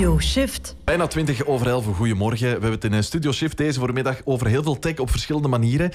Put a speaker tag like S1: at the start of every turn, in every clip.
S1: Studio Shift.
S2: Bijna 20 over 11, goedemorgen. We hebben het in eh, Studio Shift deze voormiddag over heel veel tech op verschillende manieren.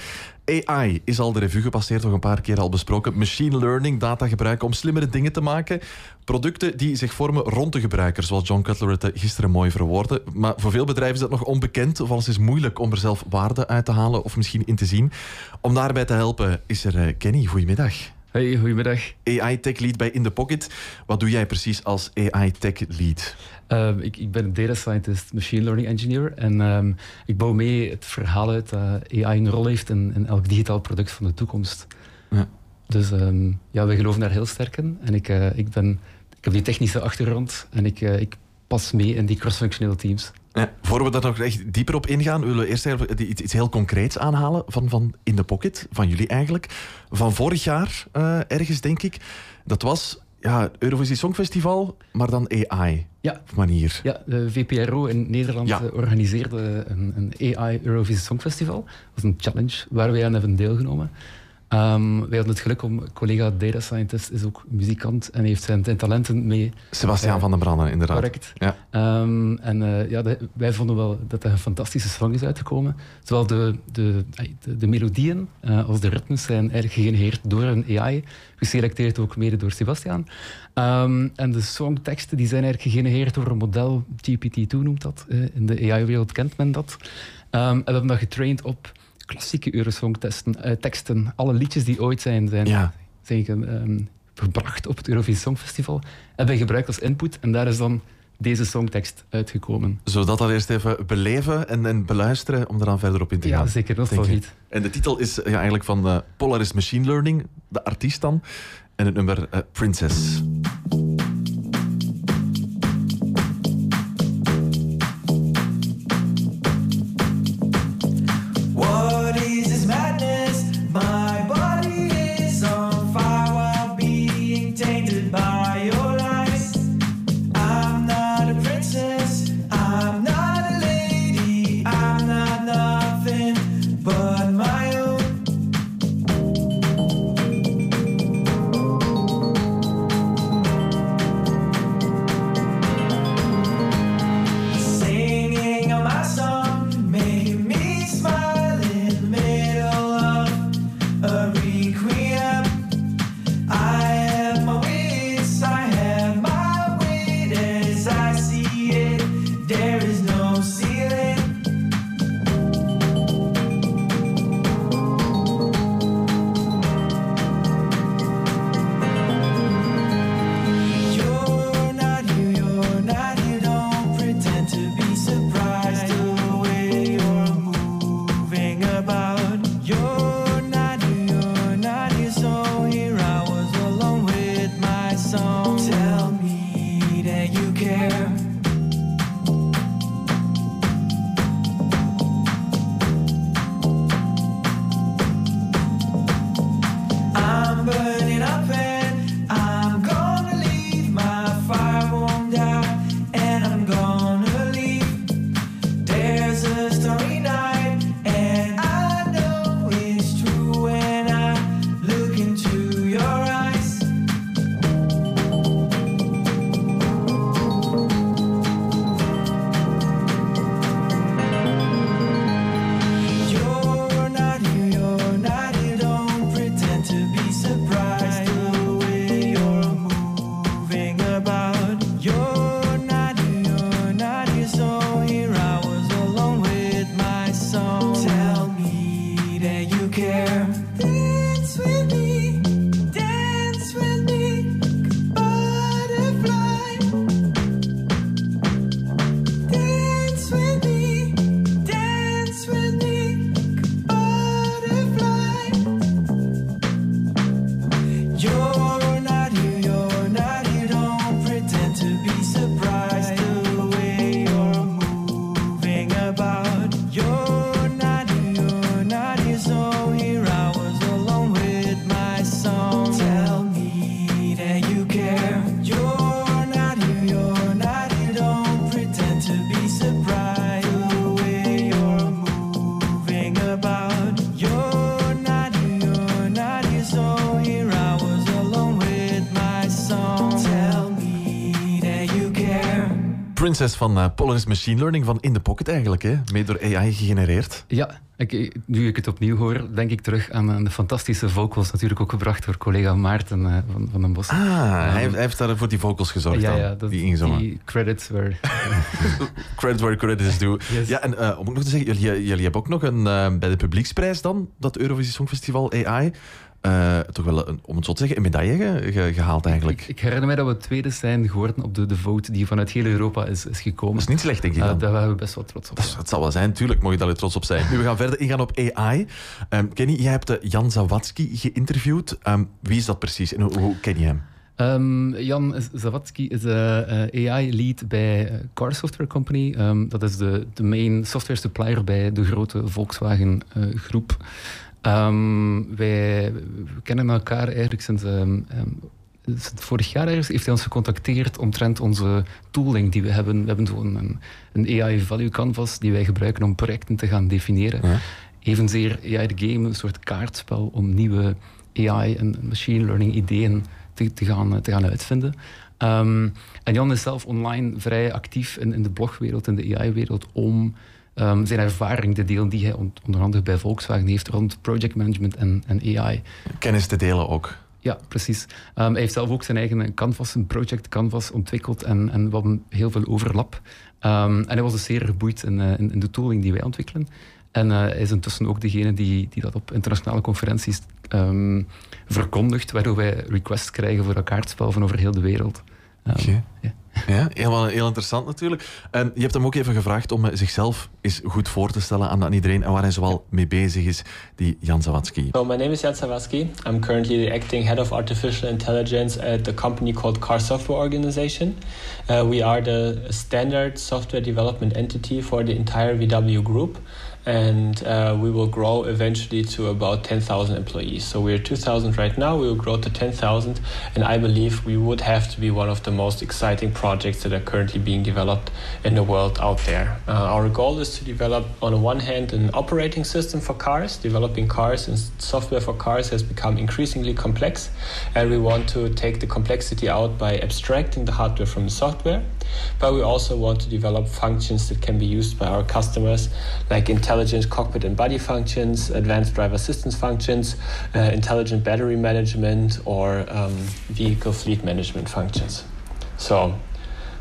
S2: AI is al de revue gepasseerd, nog een paar keer al besproken. Machine learning, data gebruiken om slimmere dingen te maken. Producten die zich vormen rond de gebruiker, zoals John Cutler het eh, gisteren mooi verwoordde. Maar voor veel bedrijven is dat nog onbekend, of alles is moeilijk om er zelf waarde uit te halen of misschien in te zien. Om daarbij te helpen is er eh, Kenny. Goedemiddag.
S3: Hey, goedemiddag.
S2: AI Tech Lead bij In The Pocket. Wat doe jij precies als AI Tech Lead?
S3: Ehm, ik, ik, ben een data scientist, machine learning engineer. En ehm, ik bouw mee het verhaal uit dat AI een rol heeft in, in elk digitaal product van de toekomst. Ja. Dus um, ja, we geloven daar heel sterk in. En ik, uh, ik, ben, ik heb die technische achtergrond en ik, uh, ik pas mee in die cross-functionele teams.
S2: Ja, voor we daar nog echt dieper op ingaan, willen we eerst iets, iets heel concreets aanhalen van, van In The Pocket, van jullie eigenlijk. Van vorig jaar uh, ergens, denk ik. Dat was ja, Eurovisie Songfestival, maar dan AI.
S3: Ja.
S2: manier.
S3: Ja, de VPRO in Nederland ja. organiseerde een, een AI Eurovisie Songfestival. Dat was een challenge waar wij aan hebben deelgenomen. Um, wij hadden het geluk om collega data scientist is ook muzikant en heeft zijn, zijn talenten mee.
S2: Sebastiaan uh, van den Branden, inderdaad.
S3: Correct.
S2: Ja.
S3: Um, en uh, ja, de, wij vonden wel dat er een fantastische song is uitgekomen. Zowel de, de, de, de melodieën uh, als de ritmes zijn eigenlijk gegenereerd door een AI, geselecteerd ook mede door Sebastiaan. Um, en de songteksten die zijn eigenlijk gegenereerd door een model, GPT-2 noemt dat. in de AI-wereld kent men dat. en we hebben dat getraind op klassieke Eurosong-teksten. Uh, teksten, alle liedjes die ooit zijn, zijn,
S2: ja.
S3: zijn ge, um, gebracht op het Eurovisie Songfestival, hebben gebruikt als input. En daar is dan deze songtekst uitgekomen.
S2: Zodat dat eerst even beleven en, en beluisteren om er dan verder op in te gaan.
S3: Ja, zeker. Dat is niet.
S2: En de titel is ja, eigenlijk van uh, Polaris Machine Learning, de artiest dan. En het nummer uh, Princess. Van uh, Polaris Machine Learning van In The Pocket eigenlijk, hè? mee door AI gegenereerd.
S3: Ja, ik, nu ik het opnieuw hoor, denk ik terug aan, de fantastische vocals, natuurlijk ook gebracht door collega Maarten uh, van, van den Bos.
S2: Ah, um, hij, heeft daar voor die vocals gezorgd
S3: ja,
S2: dan,
S3: ja, dat,
S2: die ingezongen.
S3: Die credits were...
S2: credit where credit is due. Yes. Ja, en uh, om ook nog te zeggen, jullie, jullie hebben ook nog een, bij de publieksprijs dan, dat Eurovisie Songfestival AI, uh, toch wel, een, om het zo te zeggen, een medaille ge, gehaald eigenlijk.
S3: Ik, ik, herinner mij dat we tweede zijn geworden op de, de vote die vanuit heel Europa is, is gekomen.
S2: Dat is niet slecht, denk ik
S3: uh, daar waren we best wel trots op.
S2: Dat, dat zal wel zijn, natuurlijk mag je daar trots op zijn. Nu, we gaan verder ingaan op AI. Um, Kenny, jij hebt Jan Zawadzki geïnterviewd. Um, wie is dat precies en hoe, hoe ken je hem?
S3: Um, Jan Zawadzki is uh, AI-lead bij Car Software Company. Um, dat is de, de main software supplier bij de grote Volkswagen-groep. Uh, Um, wij kennen elkaar eigenlijk sinds, um, um, vorig jaar ergens. Heeft hij ons gecontacteerd omtrent onze tooling die we hebben. We hebben zo'n een, een, AI Value Canvas die wij gebruiken om projecten te gaan definiëren. Ja. Evenzeer AI de Game, een soort kaartspel om nieuwe AI en machine learning ideeën te, te, gaan, te gaan uitvinden. Um, en Jan is zelf online vrij actief in, in de blogwereld, in de AI-wereld, om um, zijn ervaring te delen die hij onder andere bij Volkswagen heeft rond project management en, en AI.
S2: Kennis te delen ook.
S3: Ja, precies. Um, hij heeft zelf ook zijn eigen canvas, een project canvas ontwikkeld en, en we hadden heel veel overlap. Um, en hij was dus zeer geboeid in, uh, in, in, de tooling die wij ontwikkelen. En uh, hij is intussen ook degene die, die dat op internationale conferenties um, verkondigt, waardoor wij requests krijgen voor kaartspel van over heel de wereld.
S2: Okay. Ja, helemaal heel interessant natuurlijk. En je hebt hem ook even gevraagd om zichzelf eens goed voor te stellen aan, aan iedereen en waar hij zoal mee bezig is, die Jan Zawadzki.
S1: So my name is Jan Zawadzki. I'm currently the acting head of artificial intelligence at the company called Car Software Organization. Uh, we are the standard software development entity for the entire VW group. And uh, we will grow eventually to about 10,000 employees. So we're 2,000 right now, we will grow to 10,000, and I believe we would have to be one of the most exciting projects that are currently being developed in the world out there. Uh, our goal is to develop, on the one hand, an operating system for cars. Developing cars and software for cars has become increasingly complex, and we want to take the complexity out by abstracting the hardware from the software. But we also want to develop functions that can be used by our customers, like intelligent cockpit and body functions, advanced driver assistance functions, uh, intelligent battery management, or um, vehicle fleet management functions. So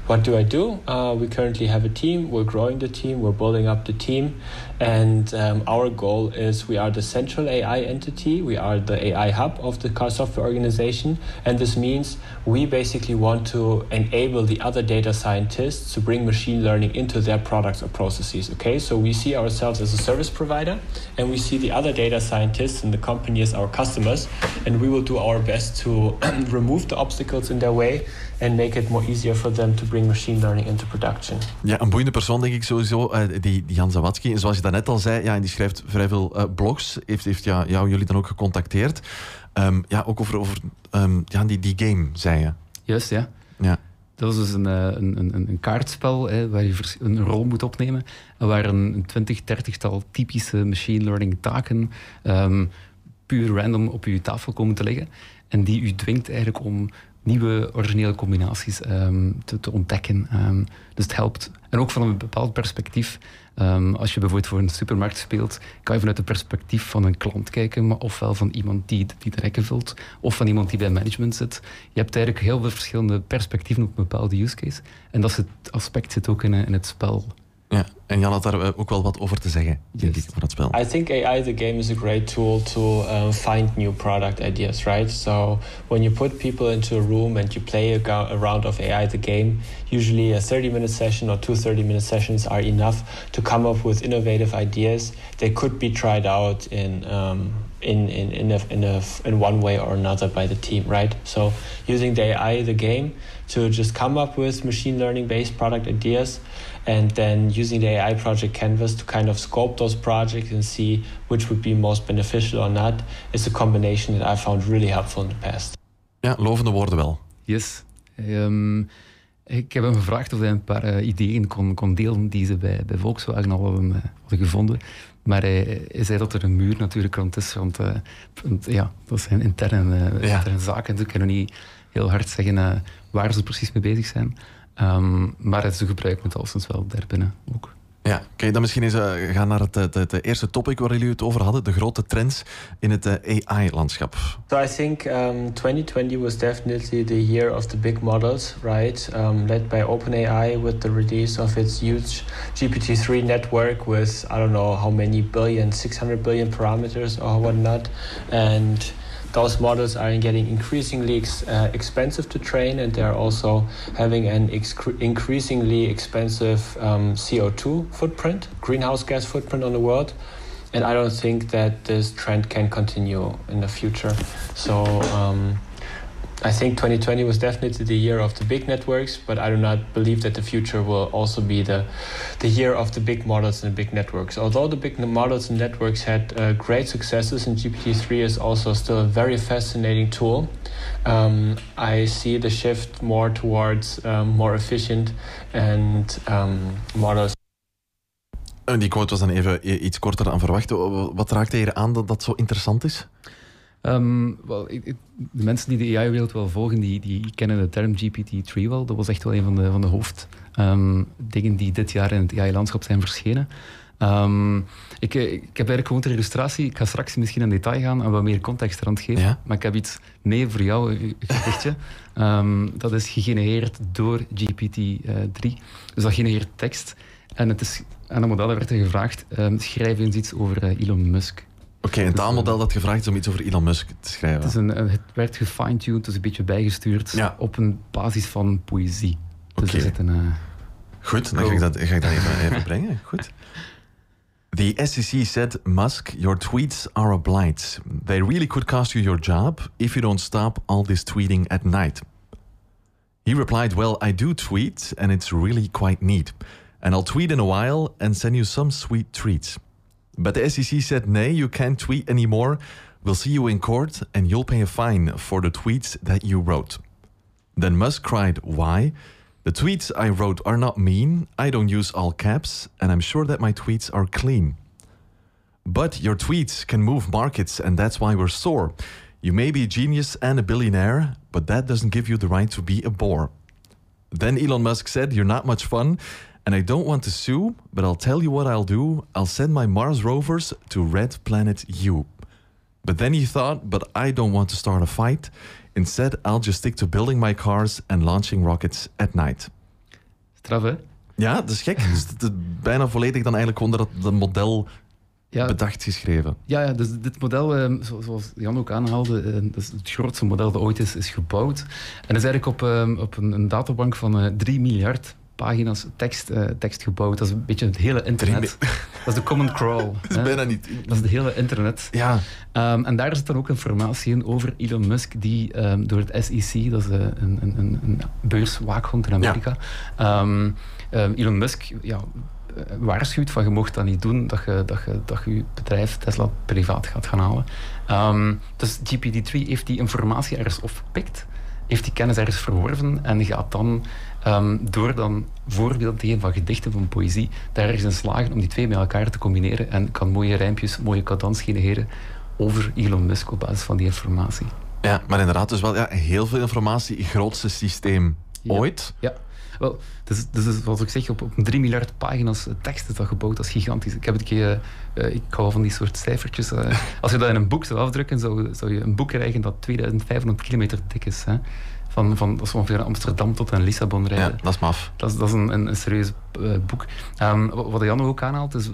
S1: what do I do? Uh, we currently have a team. We're growing the team. We're building up the team. And um, our goal is we are the central AI entity. We are the AI hub of the car software organization. And this means we basically want to enable the other data scientists to bring machine learning into their products or processes. Okay, so we see ourselves as a service provider and we see the other data scientists in the company as our customers. And we will do our best to remove the obstacles in their way and make it more easier for them to bring machine learning into production.
S2: Ja, een boeiende persoon denk ik sowieso, uh, die, die Jan Zawadzki. En zoals je daarnet al zei, ja, en die schrijft vrij veel uh, blogs. Heeft, heeft ja, jou jullie dan ook gecontacteerd. Um, ja, ook over, over um, ja, die, die game, zei je.
S3: Juist, ja.
S2: ja.
S3: Dat is dus een, een, een, een kaartspel hè, waar je een rol moet opnemen. En waar een, 20, 30-tal typische machine learning taken um, puur random op je tafel komen te liggen. En die u dwingt eigenlijk om nieuwe originele combinaties um, te, ontdekken. Um, dus het helpt. En ook van een bepaald perspectief. Um, als je bijvoorbeeld voor een supermarkt speelt, kan je vanuit het perspectief van een klant kijken, maar ofwel van iemand die, die de rekken vult, of van iemand die bij management zit. Je hebt eigenlijk heel veel verschillende perspectieven op een bepaalde use case. En dat aspect zit ook in, in het spel.
S2: Ja, en Jan had daar eh, ook wel wat over te zeggen, denk yes. ik, over dat spel.
S1: I think AI the game is a great tool to uh, find new product ideas, right? So when you put people into a room and you play a, a round of AI the game, usually a 30-minute session or two 30-minute sessions are enough to come up with innovative ideas. They could be tried out in um, in in in a, in, a, in one way or another by the team, right? So using the AI the game to just come up with machine learning based product ideas and then using the AI project canvas to kind of scope those projects and see which would be most beneficial or not is a combination that I found really helpful in the past.
S2: Ja, lovende woorden wel.
S3: Yes. Um, ik heb hem gevraagd of hij een paar uh, ideeën kon, kon delen die ze bij, bij Volkswagen al hadden, uh, hadden gevonden. Maar hij, hij, zei dat er een muur natuurlijk rond is. Want, uh, ja, dat zijn interne, ja. interne zaken. Dus ik kan nog niet heel hard zeggen waar ze precies mee bezig zijn. Um, maar het al sinds wel daarbinnen ook.
S2: Ja, kan je dan misschien eens uh, gaan naar het, het, het, eerste topic waar jullie het over hadden, de grote trends in het uh, AI-landschap?
S1: So I think um, 2020 was definitely the year of the big models, right? Um, led by OpenAI with the release of its huge GPT-3 network with I don't know how many billion, 600 billion parameters or whatnot, and those models are getting increasingly ex uh, expensive to train and they're also having an increasingly expensive um, CO2 footprint, greenhouse gas footprint on the world. And I don't think that this trend can continue in the future. So, um, I think 2020 was definitely the year of the big networks, but I do not believe that the future will also be the the year of the big models and the big networks. Although the big models and networks had uh, great successes, and GPT-3 is also still a very fascinating tool, um, I see the shift more towards um, more efficient and um, models.
S2: Die quote was dan even iets korter dan verwacht. Wat raakt hier aan dat dat zo interessant is?
S3: Um, wel, de mensen die de AI-wereld wel volgen, die, die kennen de term GPT-3 wel. Dat was echt wel een van de, van de hoofddingen um, die dit jaar in het AI-landschap zijn verschenen. Um, ik, ik heb eigenlijk gewoon een illustratie. Ik ga straks misschien in detail gaan en wat meer context eraan geven. Maar ik heb iets mee voor jou, een gedichtje. dat is gegenereerd door GPT-3. Dus dat genereert tekst. En, het is, aan de modellen werd er gevraagd, schrijf eens iets over uh, Elon Musk.
S2: Oké, een taalmodel dat gevraagd is om iets over Elon Musk te schrijven.
S3: Het, is een, het werd gefine-tuned, dus een beetje bijgestuurd op een basis van poëzie. Dus
S2: okay. een, uh, Goed, dan ga ik dat, ga ik dat even, even brengen. Goed. The SEC said, Musk, your tweets are a blight. They really could cost you your job if you don't stop all this tweeting at night. He replied, Well, I do tweet, and it's really quite neat. And I'll tweet in a while and send you some sweet treats. But the SEC said, nay, you can't tweet anymore. We'll see you in court and you'll pay a fine for the tweets that you wrote. Then Musk cried, Why? The tweets I wrote are not mean, I don't use all caps, and I'm sure that my tweets are clean. But your tweets can move markets, and that's why we're sore. You may be a genius and a billionaire, but that doesn't give you the right to be a bore. Then Elon Musk said, You're not much fun, and I don't want to sue, but I'll tell you what I'll do. I'll send my Mars rovers to Red Planet U. But then he thought, but I don't want to start a fight. Instead, I'll just stick to building my cars and launching rockets at night.
S3: Straf, hè?
S2: Ja, dat is gek. dus het is bijna volledig dan eigenlijk onder dat het model ja, bedacht geschreven.
S3: Ja, ja dus dit model, eh, zoals Jan ook aanhaalde, eh, dat is het grootste model dat ooit is, is gebouwd. En dat is eigenlijk op, eh, op een, een databank van 3 miljard pagina's tekst, uh, tekst gebouwd. Dat is een beetje het hele internet. Dat is de common crawl.
S2: dat is bijna niet...
S3: Dat is het hele internet.
S2: Ja.
S3: Um, en daar zit dan ook informatie in over Elon Musk, die um, door het SEC, dat is uh, een, een, een, beurswaakhond in Amerika, ja. um, Elon Musk ja, waarschuwt van je mocht dat niet doen, dat je, dat je, dat je, je bedrijf Tesla privaat gaat gaan halen. dus GPT-3 heeft die informatie ergens opgepikt heeft die kennis ergens verworven en gaat dan um, door dan voorbeelden te geven van gedichten, van poëzie, daar ergens in slagen om die twee met elkaar te combineren en kan mooie rijmpjes, mooie cadans genereren over Elon Musk op basis van die informatie.
S2: Ja, maar inderdaad, dus wel ja, heel veel informatie, grootste systeem ooit.
S3: Ja. Wel, dus, dus zoals ik zeg, op, op 3 miljard pagina's tekst is dat gebouwd. Dat is gigantisch. Ik, heb het keer, uh, ik hou van die soort cijfertjes. Uh, als je dat in een boek zou afdrukken, zou, zou je een boek krijgen dat 2500 kilometer dik is. Hè. Van, van, dat is ongeveer Amsterdam tot aan Lissabon rijden.
S2: Ja, dat is maf.
S3: Dat is, dat is een, een, een serieus uh, boek. Um, wat Jan ook aanhaalt, is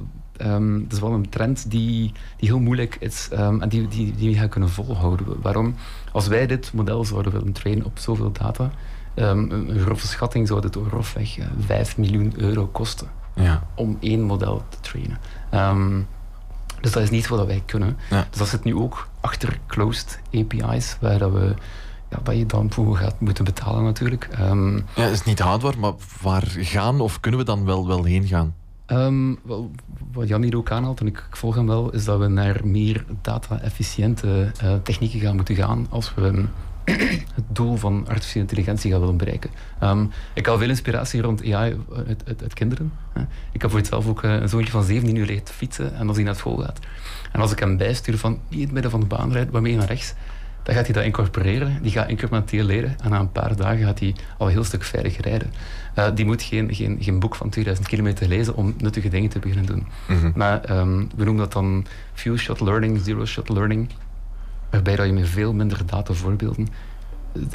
S3: Um, het is wel een trend die, die heel moeilijk is um, en die, die, die we gaan kunnen volhouden. Waarom? Als wij dit model zouden willen trainen op zoveel data, um, een grove schatting zou het grofweg uh, 5 miljoen euro kosten
S2: ja.
S3: om één model te trainen. dus dat is niet wat wij kunnen.
S2: Ja.
S3: Dus dat zit nu ook achter closed API's, waar dat we ja, dat je dan voor gaat moeten betalen natuurlijk. Um,
S2: ja, het is niet houdbaar, maar waar gaan of kunnen we dan wel, wel heen gaan?
S3: Um, wel, wat Jan hier ook aanhaalt, en ik, ik, volg hem wel, is dat we naar meer data-efficiënte uh, technieken gaan moeten gaan als we het doel van artificiële intelligentie gaan willen bereiken. Um, ik haal veel inspiratie rond AI uit, uit, uit kinderen. Ik heb voor zelf ook eh, een zoontje van 17 uur leert fietsen en als hij naar school gaat. En als ik hem bijstuur van niet in het midden van de baan rijdt, waarmee naar rechts, dan gaat hij dat incorporeren, die gaat incrementeel leren en na een paar dagen gaat hij al een heel stuk veilig rijden. Uh, die moet geen, geen, geen boek van 2000 kilometer lezen om nuttige dingen te beginnen doen. Mhm. Maar um, we noemen dat dan few-shot learning, zero-shot learning, waarbij dat je met veel minder datavoorbeelden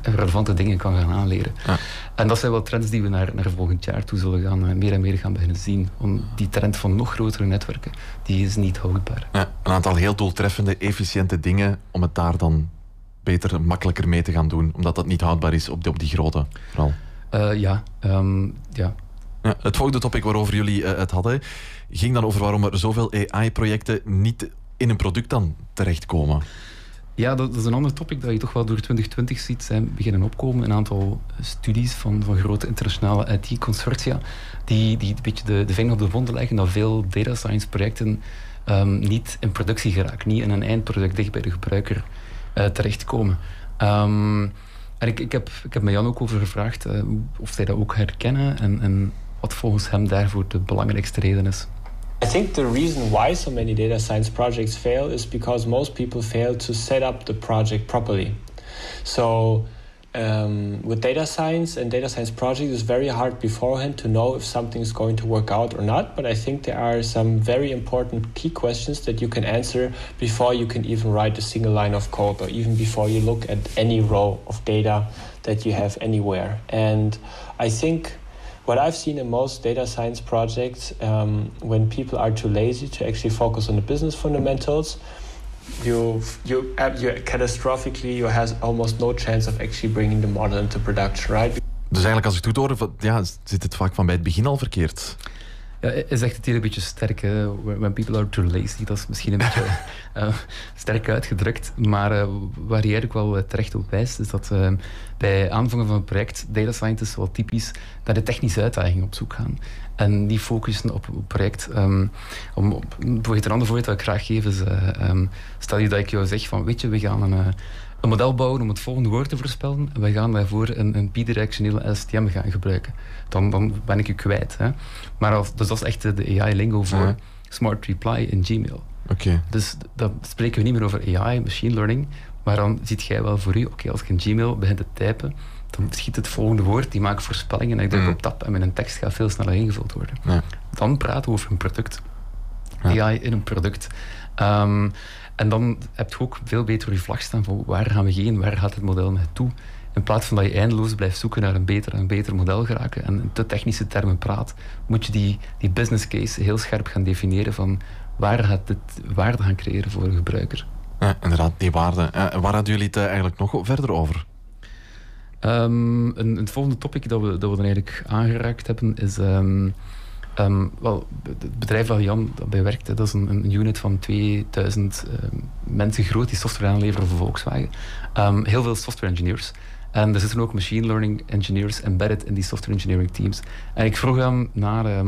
S3: relevante dingen kan gaan aanleren. Ja. En dat zijn wel trends die we naar, naar volgend jaar toe zullen gaan, eh, meer en meer gaan beginnen zien. Om die trend van nog grotere netwerken, die is niet houdbaar.
S2: Ja, een aantal heel doeltreffende, efficiënte dingen om het daar dan beter, makkelijker mee te gaan doen. Omdat dat niet houdbaar is op die, op die grote vooral.
S3: Uh, ja, um, ja.
S2: ja. Het volgende topic waarover jullie uh, het hadden, ging dan over waarom er zoveel AI-projecten niet in een product dan terechtkomen.
S3: Ja, dat, is een ander topic dat je toch wel door 2020 ziet zijn beginnen opkomen. Een aantal studies van, van grote internationale IT-consortia die, die een beetje de, de vinger op de wonden leggen dat veel data science projecten um, niet in productie geraken, niet in een eindproduct dicht bij de gebruiker terechtkomen. Um, en ik, ik, heb, ik heb Jan ook over gevraagd uh, of zij dat ook herkennen en, en wat volgens hem daarvoor de belangrijkste reden is.
S1: I think the reason why so many data science projects fail is because most people fail to set up the project properly. So, um, with data science and data science projects, it's very hard beforehand to know if something is going to work out or not. But I think there are some very important key questions that you can answer before you can even write a single line of code or even before you look at any row of data that you have anywhere. And I think what I've seen in most data science projects, um, when people are too lazy to actually focus on the business fundamentals, you you you catastrophically you has almost no chance of actually bringing the model into production, right?
S2: Dus eigenlijk als ik het goed hoor, ja, zit het vaak van bij het begin al verkeerd.
S3: Ja, is echt het hier een beetje sterk. When people are too lazy, dat is misschien een beetje uh, sterk uitgedrukt. Maar uh, waar je eigenlijk wel terecht op wijst, is dat bij aanvangen van een project data scientists wel typisch naar de technische uitdaging op zoek gaan. En die focussen op het project. Um, om, op, een ander voorbeeld dat ik graag geef is, um, stel je dat ik jou zeg van, weet je, we gaan een een model bouwen om het volgende woord te voorspellen. En wij gaan daarvoor een, een bidirectionele STM gaan gebruiken. Dan, dan ben ik je kwijt. Hè. Maar als, dus dat is echt de AI-lingo voor Smart Reply in Gmail.
S2: Okay.
S3: Dus dan spreken we niet meer over AI, machine learning. Maar dan ziet jij wel voor u, oké, als ik in Gmail begin te typen, dan schiet het volgende woord, die maakt voorspellingen en ik druk mm. op tab en mijn tekst gaat veel sneller ingevuld worden. Ja. Dan praten we over een product. AI in een product. Um, en dan heb je ook veel beter je vlag staan van waar gaan we heen, waar gaat het model naartoe. In plaats van dat je eindeloos blijft zoeken naar een beter en beter model geraken en in te technische termen praat, moet je die, die business case heel scherp gaan definiëren van waar gaat dit waarde gaan creëren voor een gebruiker.
S2: Ja, inderdaad, die waarde. En waar hadden jullie het eh, eigenlijk nog verder over?
S3: Um, een, een, volgende topic dat we, dat we dan eigenlijk aangeraakt hebben is um, Um, wel, het bedrijf waar Jan bij werkte, dat is een, een unit van 2000 um, ehm, mensen groot die software aanleveren voor Volkswagen. Um, heel veel software engineers. En er zitten ook machine learning engineers embedded in die software engineering teams. En ik vroeg hem naar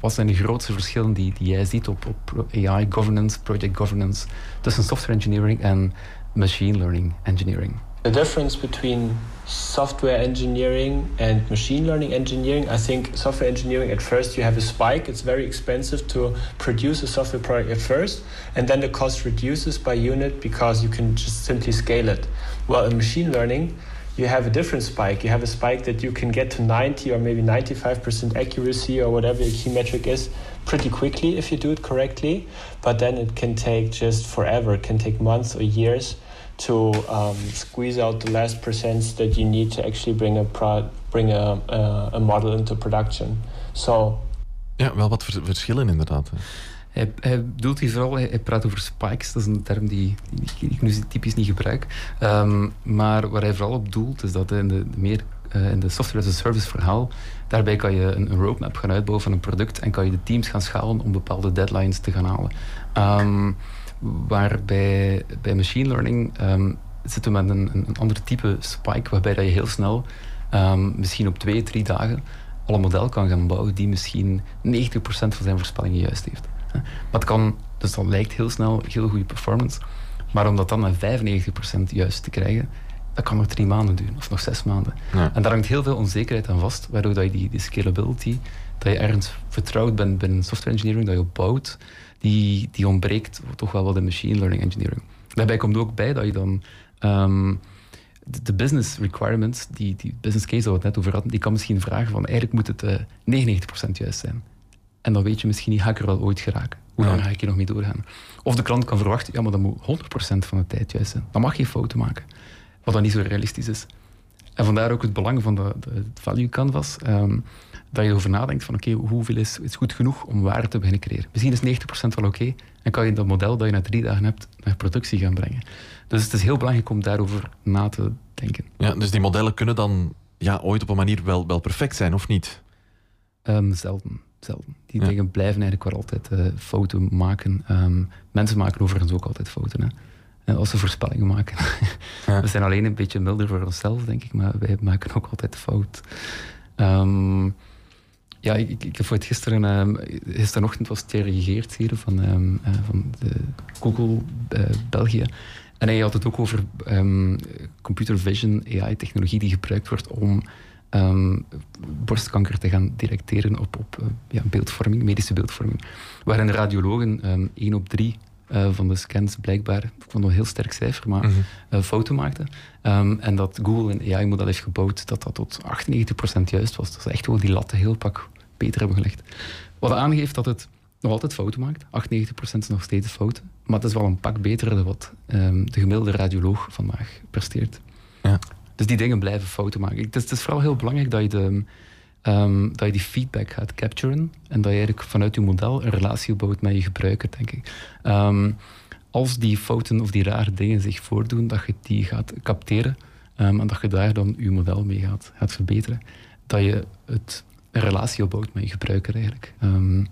S3: wat zijn de grootste verschillen die, die jij ziet op, op AI governance, project governance, tussen software engineering en machine learning engineering.
S1: The difference between software engineering and machine learning engineering, I think software engineering at first you have a spike. It's very expensive to produce a software product at first, and then the cost reduces by unit because you can just simply scale it. Well, in machine learning, you have a different spike. You have a spike that you can get to 90 or maybe 95% accuracy or whatever your key metric is pretty quickly if you do it correctly, but then it can take just forever. It can take months or years to um, squeeze out the last percents that you need to actually bring a pro- bring a, a, a, model into production. So.
S2: Ja, wel wat verschillen inderdaad.
S3: Hij, hij bedoelt hier vooral, hij, praat over spikes, dat is een term die, die ik nu typisch niet gebruik. Um, maar waar hij vooral op doelt, is dat in de, de meer uh, in de software as a service verhaal, daarbij kan je een, een, roadmap gaan uitbouwen van een product en kan je de teams gaan schalen om bepaalde deadlines te gaan halen. Um, Waarbij bij machine learning um, zitten we met een, een ander type spike, waarbij dat je heel snel, um, misschien op twee, drie dagen, al een model kan gaan bouwen die misschien 90% van zijn voorspellingen juist heeft. Maar het kan, dus dat lijkt heel snel heel goede performance. Maar om dat dan naar 95% juist te krijgen, dat kan nog drie maanden duren, of nog zes maanden. En daar hangt heel veel onzekerheid aan vast, waardoor dat je die, die scalability, dat je ergens vertrouwd bent binnen software engineering, dat je opbouwt, die, die ontbreekt toch wel wat in machine learning engineering. Daarbij komt ook bij dat je dan Ehm, de, business requirements, die, die business case waar we het net over hadden, die kan misschien vragen van eigenlijk moet het uh, eh, 99% juist zijn. En dan weet je misschien niet, ga ik er wel ooit geraken? Hoe lang ga ik hier nog mee doorgaan? Of de klant kan verwachten, ja, maar dat moet 100% van de tijd juist zijn. Dan mag je fouten maken. Wat dan niet zo realistisch is. En vandaar ook het belang van de, de value canvas. Um, dat je erover nadenkt van oké, hoeveel is, is goed genoeg om waarde te beginnen creëren. Misschien is 90% wel oké. en kan je dat model dat je na drie dagen hebt naar productie gaan brengen. Dus het is heel belangrijk om daarover na te denken.
S2: Ja, dus die modellen kunnen dan ja, ooit op een manier wel, wel perfect zijn, of niet?
S3: Um, zelden. zelden. Die dingen blijven eigenlijk wel altijd uh, fouten maken. Um, mensen maken overigens ook altijd fouten. Hè. En als ze voorspellingen maken. Ja. We zijn alleen een beetje milder voor onszelf, denk ik, maar wij maken ook altijd fout. Um, ja, ik, ik heb voor het gisteren, uh, gisterenochtend was Thierry Geert hier van, um, uh, van de Google uh, België. En hij had het ook over um, computer vision, AI-technologie die gebruikt wordt om um, borstkanker te gaan detecteren op, op uh, ja, beeldvorming, medische beeldvorming. Waarin de radiologen um, 1 op 3 uh, van de scans blijkbaar, ik vond een heel sterk cijfer, maar mm -hmm. fouten maakten. Um, en dat Google een AI-model heeft gebouwd dat dat tot 98% juist was. Dat is echt wel die latten heel pak beter hebben gelegd. Wat aangeeft dat het nog altijd fouten maakt. 98% is nog steeds fouten. Maar het is wel een pak beter dan wat um, de gemiddelde radioloog vandaag presteert. Ja. Dus die dingen blijven fouten maken. Het is, het is vooral heel belangrijk dat je, de, um, dat je die feedback gaat capturen. En dat je eigenlijk vanuit je model een relatie opbouwt met je gebruiker, denk ik. Um, als die fouten of die rare dingen zich voordoen, dat je die gaat capteren. en dat je daar dan je model mee gaat, gaat verbeteren. Dat je het een relatie opbouwt met je gebruiker eigenlijk. En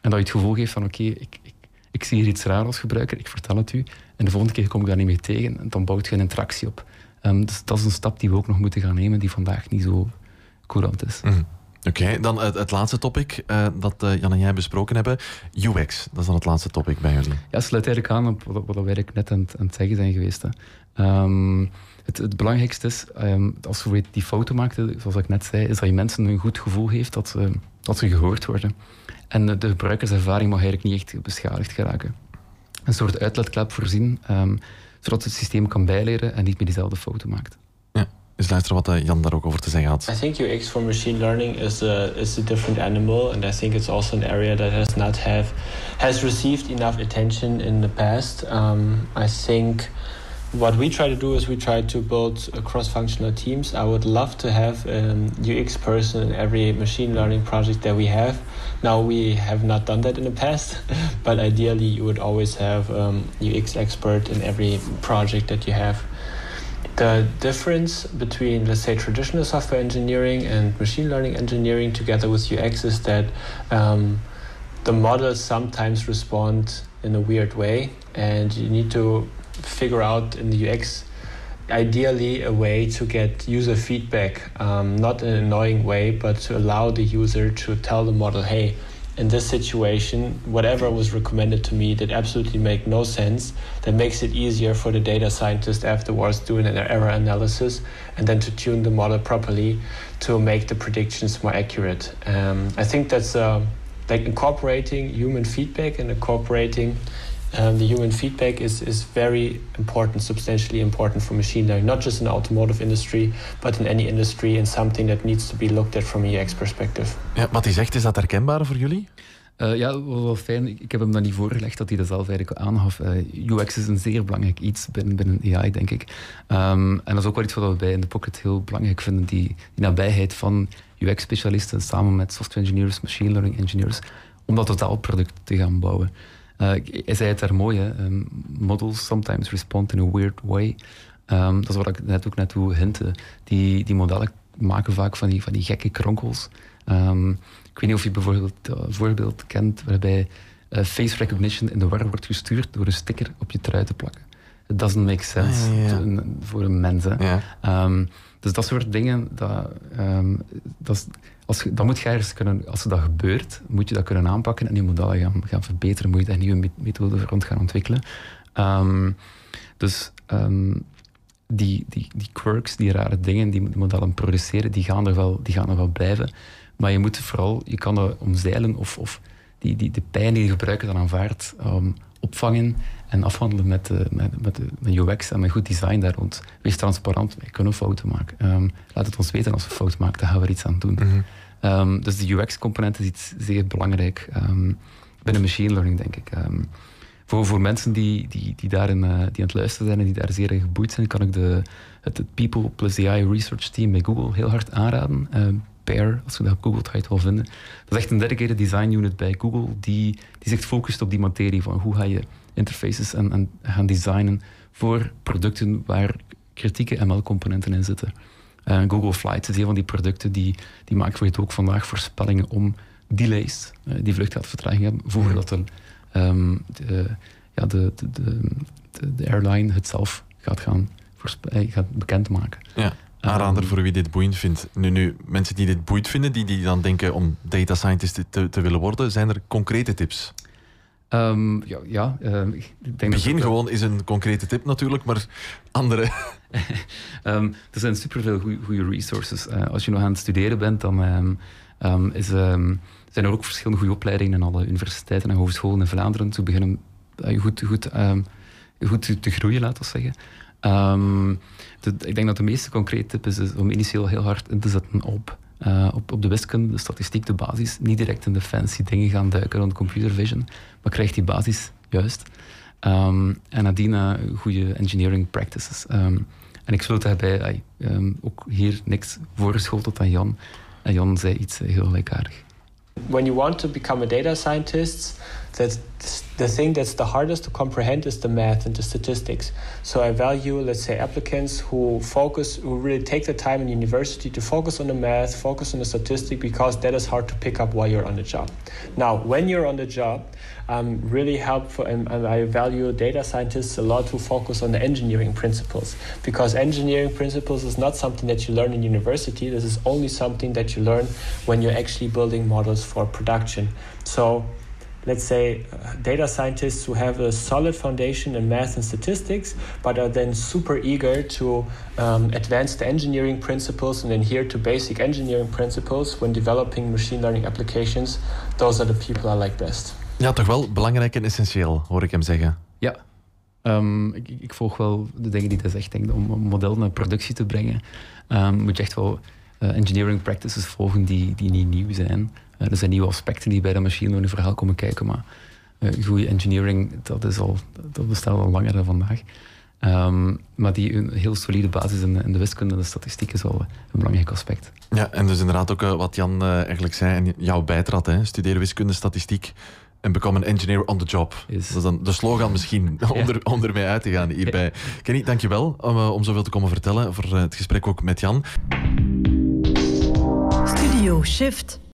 S3: dat je het gevoel geeft van oké, ik, ik, ik, zie hier iets raar als gebruiker, ik vertel het u. En de volgende keer kom ik daar niet meer tegen. En dan bouwt je een interactie op. Dus dat is een stap die we ook nog moeten gaan nemen, die vandaag niet zo courant is.
S2: Mm. Oké, dan het, het, laatste topic uh, dat uh, Jan en jij besproken hebben. UX, dat is dan het laatste topic bij jullie.
S3: Ja, sluit eigenlijk aan op wat, wat wij net aan, aan, het zeggen zijn geweest. Hè. Um, het, het, belangrijkste is, um, als je die foto maakte, zoals ik net zei, is dat je mensen een goed gevoel geeft dat ze, dat ze gehoord worden. En de gebruikerservaring mag eigenlijk niet echt beschadigd geraken. Een soort uitlaatklep voorzien, um, zodat het systeem kan bijleren en niet meer diezelfde foto maakt.
S2: Dus luisteren wat Jan daar ook over te zeggen had.
S1: I think UX for machine learning is a, is a different animal. And I think it's also an area that has not have has received enough attention in the past. Um, I think what we try to do is we try to build cross-functional teams. I would love to have an UX person in every machine learning project that we have. Now we have not done that in the past, but ideally you would always have um, UX expert in every project that you have. The difference between, let's say, traditional software engineering and machine learning engineering together with UX is that um, the models sometimes respond in a weird way, and you need to figure out in the UX ideally a way to get user feedback, um, not in an annoying way, but to allow the user to tell the model, hey, in this situation, whatever was recommended to me did absolutely make no sense. That makes it easier for the data scientist afterwards doing an error analysis and then to tune the model properly to make the predictions more accurate. Um, I think that's uh, like incorporating human feedback and incorporating um, the human feedback is, is very important, substantially important for machine learning, not just in the automotive industry, but in any industry and something that needs to be looked at from a UX perspective.
S2: Ja, wat hij zegt, is dat herkenbaar voor jullie?
S3: Uh, ja, wel fijn. Ik heb hem dat niet voorgelegd dat hij dat zelf eigenlijk aangaf. Uh, UX is een zeer belangrijk iets binnen, binnen AI, denk ik. Um, en dat is ook wel iets wat we bij in de Pocket heel belangrijk vinden. Die, die nabijheid van UX-specialisten samen met software engineers, machine learning engineers, om dat totaalproduct te gaan bouwen. Uh, hij zei het daar mooi, hè? Um, models sometimes respond in a weird way. Um, dat is wat ik net ook net toe hintte. Die, die modellen maken vaak van die, van die gekke kronkels. Um, ik weet niet of je bijvoorbeeld een uh, voorbeeld kent waarbij uh, face recognition in de war wordt gestuurd door een sticker op je trui te plakken. It doesn't make sense ah, ja, voor een mens. Dus dat soort dingen, dat, dat, als, dat moet je kunnen, als dat gebeurt, moet je dat kunnen aanpakken en je modellen gaan, gaan verbeteren. Moet je daar nieuwe methoden rond gaan ontwikkelen. Um, dus um, die, die, die quirks, die rare dingen die de modellen produceren, die gaan, er wel, die gaan er wel blijven. Maar je moet vooral, je kan er omzeilen of, of die, die, de pijn die je gebruiker dan aanvaardt, um, opvangen en afhandelen met, uh, met, met, met, UX en met goed design daar rond. Wees transparant, wij kunnen fouten maken. Um, laat het ons weten als we fouten maken, dan gaan we er iets aan doen. Mhm. um, dus de UX-component is iets zeer belangrijk um, binnen machine learning, denk ik. voor, voor mensen die, die, die, daarin, uh, die aan het luisteren zijn en die daar zeer in geboeid zijn, kan ik de, het, People plus AI Research Team bij Google heel hard aanraden. Als je dat op Google ga je het wel vinden. Dat is echt een dedicated design unit bij Google die, die zich focust op die materie van hoe ga je interfaces en, gaan designen voor producten waar kritieke ML-componenten in zitten. Uh, Google Flights is een van die producten die, die maken voor je ook vandaag voorspellingen om delays, uh, die vluchtgaatvertraging hebben, voordat een, um, de, ja, de, de, de, de, airline het zelf gaat gaan eh, gaat bekendmaken.
S2: Ja. Aanrader voor wie dit boeiend vindt. Nu, nu, mensen die dit boeiend vinden, die, die dan denken om data scientist te, te willen worden, zijn er concrete tips?
S3: Um, ja, ja um, ik
S2: denk Begin dat gewoon is een concrete tip natuurlijk, maar andere.
S3: um, er zijn superveel goede resources. Uh, als je nog aan het studeren bent, dan is, zijn er ook verschillende goede opleidingen in alle universiteiten en hogescholen in Vlaanderen. Te beginnen uh, goed, goed, goed te, te groeien, laten we zeggen. De, ik denk dat de meeste concrete tip is, om initieel heel hard in te zetten op uh, op, op de wiskunde, de statistiek, de basis. Niet direct in de fancy dingen gaan duiken rond computer vision, maar krijgt die basis juist. Um, en nadien uh, goede engineering practices. Um, en ik sluit daarbij um, ook hier niks voorgeschoteld aan Jan. En Jan zei iets heel gelijkaardig.
S1: When you want to become a data scientist, that the thing that's the hardest to comprehend is the math and the statistics. So I value, let's say, applicants who focus, who really take the time in university to focus on the math, focus on the statistic, because that is hard to pick up while you're on the job. Now, when you're on the job, um, really helpful, and, and I value data scientists a lot who focus on the engineering principles, because engineering principles is not something that you learn in university. This is only something that you learn when you're actually building models for production. So let's say, uh, data scientists who have a solid foundation in math and statistics, but are then super eager to um, advance the engineering principles and adhere to basic engineering principles when developing machine learning applications. Those are the people I like best.
S2: Ja, toch wel belangrijk en essentieel, hoor ik hem zeggen.
S3: Ja. Um, ik, ik, volg wel de dingen die hij zegt. Denk, om een model naar productie te brengen, um, moet je echt wel uh, engineering practices volgen die, die niet nieuw zijn. Uh, er zijn nieuwe aspecten die bij dat machine learning verhaal komen kijken, maar uh, goede engineering, dat, is al, dat bestaat al langer dan vandaag. Um, maar die een heel solide basis in, in de wiskunde en de statistiek is wel een belangrijk aspect.
S2: Ja, en dus inderdaad ook wat Jan eigenlijk zei en jou bijtrad, hè, studeren wiskunde, statistiek en become an engineer on the job. Dat is dan de slogan misschien onder, onder mij uit te gaan hierbij. Ja. Kenny, dankjewel om, om zoveel te komen vertellen voor het gesprek ook met Jan. Studio Shift.